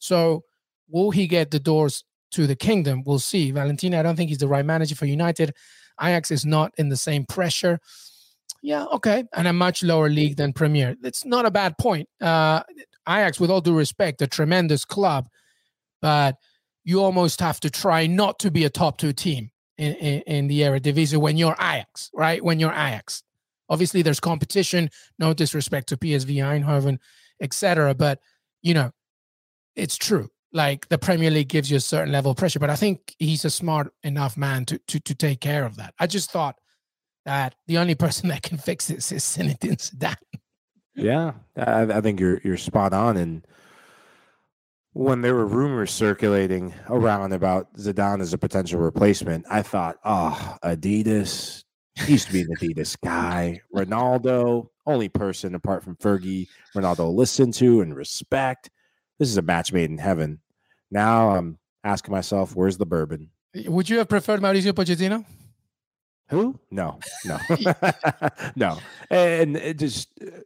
So, will he get the doors to the kingdom. We'll see. Valentina, I don't think he's the right manager for United. Ajax is not in the same pressure. Yeah, okay, and a much lower league than Premier. It's not a bad point. Uh, Ajax, with all due respect, a tremendous club, but you almost have to try not to be a top two team in, in, in the Eredivisie when you're Ajax, right? When you're Ajax. Obviously, there's competition. No disrespect to PSV Eindhoven, etc. But you know, it's true. Like the Premier League gives you a certain level of pressure, but I think he's a smart enough man to to to take care of that. I just thought that the only person that can fix this is Zinedine Zidane. Yeah, I, I think you're you're spot on. And when there were rumors circulating around about Zidane as a potential replacement, I thought, oh, Adidas. He used to be an Adidas guy. Ronaldo, only person apart from Fergie, Ronaldo listened to and respect. This is a match made in heaven. Now I'm asking myself, where's the bourbon? Would you have preferred Mauricio Pochettino? Who? No, no, <laughs> no. And it just uh,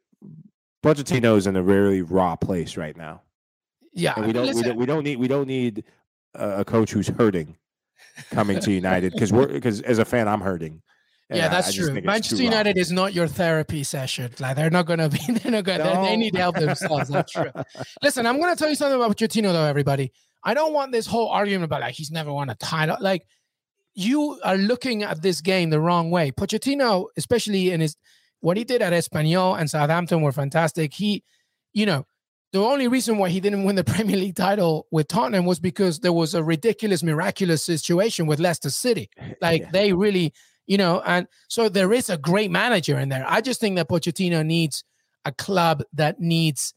Pochettino's in a really raw place right now. Yeah, And we don't, we don't we don't need we don't need a coach who's hurting coming to United because we're because as a fan I'm hurting. Yeah, that's I just true. Manchester. United is not your therapy session. Like they're not gonna be. <laughs> They're not gonna. They, they need help themselves. That's true. Listen, I'm gonna tell you something about Pochettino, though. Everybody, I don't want this whole argument about like he's never won a title. Like you are looking at this game the wrong way. Pochettino, especially in his what he did at Espanyol and Southampton, were fantastic. He, you know, the only reason why he didn't win the <laughs> Premier League title with Tottenham was because there was a ridiculous, miraculous situation with Leicester City. <laughs> Like Yeah. they really, you know, and so there is a great manager in there. I just think that Pochettino needs a club that needs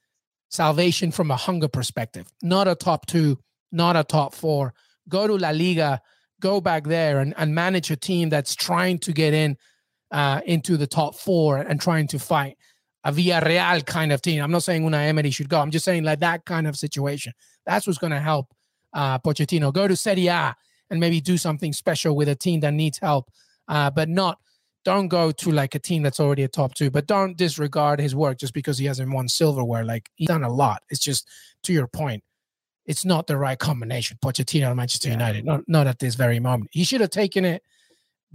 salvation from a hunger perspective, not a top two, not a top four. Go to La Liga, go back there and, and manage a team that's trying to get in uh, into the top four and trying to fight a Villarreal kind of team. I'm not saying Unai Emery should go. I'm just saying like that kind of situation. That's what's going to help uh, Pochettino go to Serie A and maybe do something special with a team that needs help, uh, but not. Don't go to like a team that's already a top two, but don't disregard his work just because he hasn't won silverware. Like he's done a lot. It's just to your point, it's not the right combination. Pochettino and Manchester Yeah. United, not not at this very moment. He should have taken it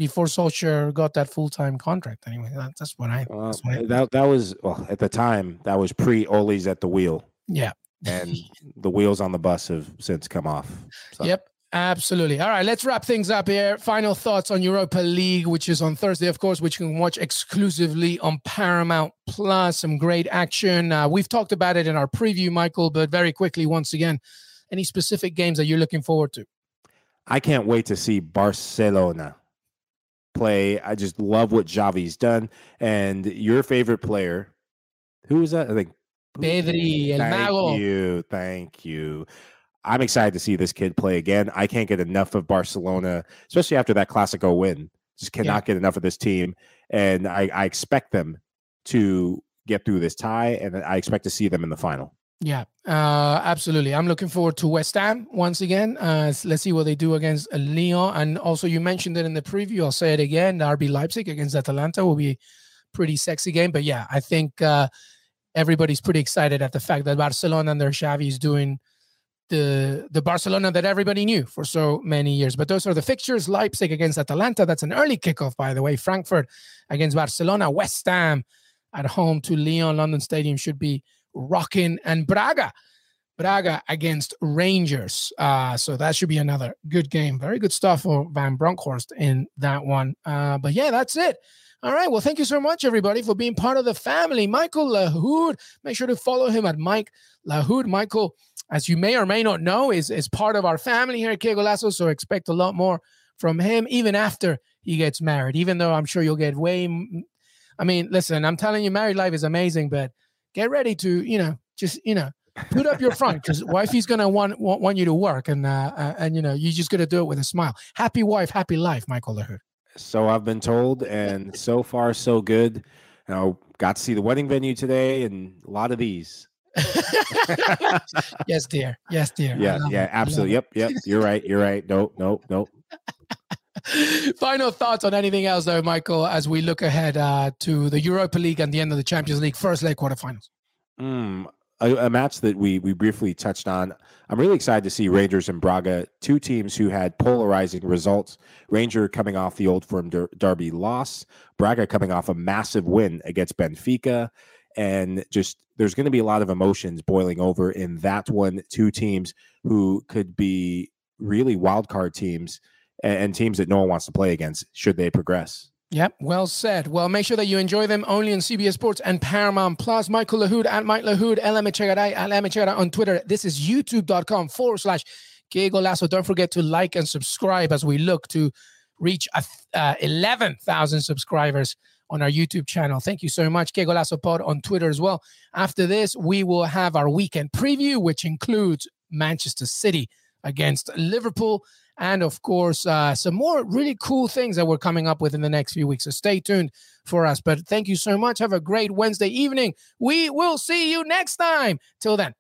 before Solskjaer got that full time contract. Anyway, that, that's what I. That's what I that that was well at the time that was pre Ole's at the wheel, yeah. and <laughs> the wheels on the bus have since come off. So, Yep. Absolutely. All right, let's wrap things up here. Final thoughts on Europa League, which is on Thursday, of course, which you can watch exclusively on Paramount Plus. Some great action. Uh, we've talked about it in our preview, Michael, but very quickly, once again, any specific games that you're looking forward to? I can't wait to see Barcelona play. I just love what Xavi's done, and your favorite player, who is that? I think Pedri, El Thank you, thank you. I'm excited to see this kid play again. I can't get enough of Barcelona, especially after that Classico win. Just cannot get enough of this team, and I, I expect them to get through this tie, and I expect to see them in the final. Yeah, uh, absolutely. I'm looking forward to West Ham once again. Uh, let's see what they do against uh, Lyon. And also, you mentioned it in the preview. I'll say it again. RB Leipzig against Atalanta will be a pretty sexy game. But yeah, I think uh, everybody's pretty excited at the fact that Barcelona under Xavi is doing the the Barcelona that everybody knew for so many years. But those are the fixtures: Leipzig against Atalanta. That's an early kickoff, by the way. Frankfurt against Barcelona. West Ham at home to Lyon. London Stadium should be rocking, and Braga. Braga against Rangers. Uh, so that should be another good game. Very good stuff for Van Bronckhorst in that one. Uh, but yeah, that's it. All right. Well, thank you so much, everybody, for being part of the family. Michael Lahoud, make sure to follow him at Mike Lahoud. Michael, as you may or may not know, is, is part of our family here at Que Golazo. So expect a lot more from him, even after he gets married, even though I'm sure you'll get way. I mean, listen, I'm telling you, married life is amazing, but get ready to, you know, just, you know, put up your front because wifey's gonna want, want want you to work and uh, uh, and you know you're just gonna do it with a smile. Happy wife, happy life, Michael Lahoud. So I've been told, and so far so good. You know, got to see the wedding venue today, and a lot of these. <laughs> yes, dear. Yes, dear. Yeah, yeah. Absolutely. Yep, yep. You're right. You're right. Nope, nope, nope. <laughs> <laughs> Final thoughts on anything else, though, Michael, as we look ahead uh, to the Europa League and the end of the Champions League first leg quarterfinals. Mm, a, a, match that we we briefly touched on. I'm really excited to see Rangers and Braga, two teams who had polarizing results. Ranger coming off the Old Firm der- Derby loss, Braga coming off a massive win against Benfica, and just there's going to be a lot of emotions boiling over in that one. Two teams who could be really wild card teams and, and teams that no one wants to play against should they progress. Yep, well said. Well, make sure that you enjoy them only on CBS Sports and Paramount Plus. Michael Lahoud at Mike Lahoud, LM Echegaray at LM Echegaray on Twitter. This is youtube.com forward slash Que Golazo. Don't forget to like and subscribe as we look to reach uh, 11,000 subscribers on our YouTube channel. Thank you so much. Que Golazo Pod on Twitter as well. After this, we will have our weekend preview, which includes Manchester City against Liverpool and of course uh, some more really cool things that we're coming up with in the next few weeks. So stay tuned for us. But thank you so much. Have a great Wednesday evening. We will see you next time. Till then.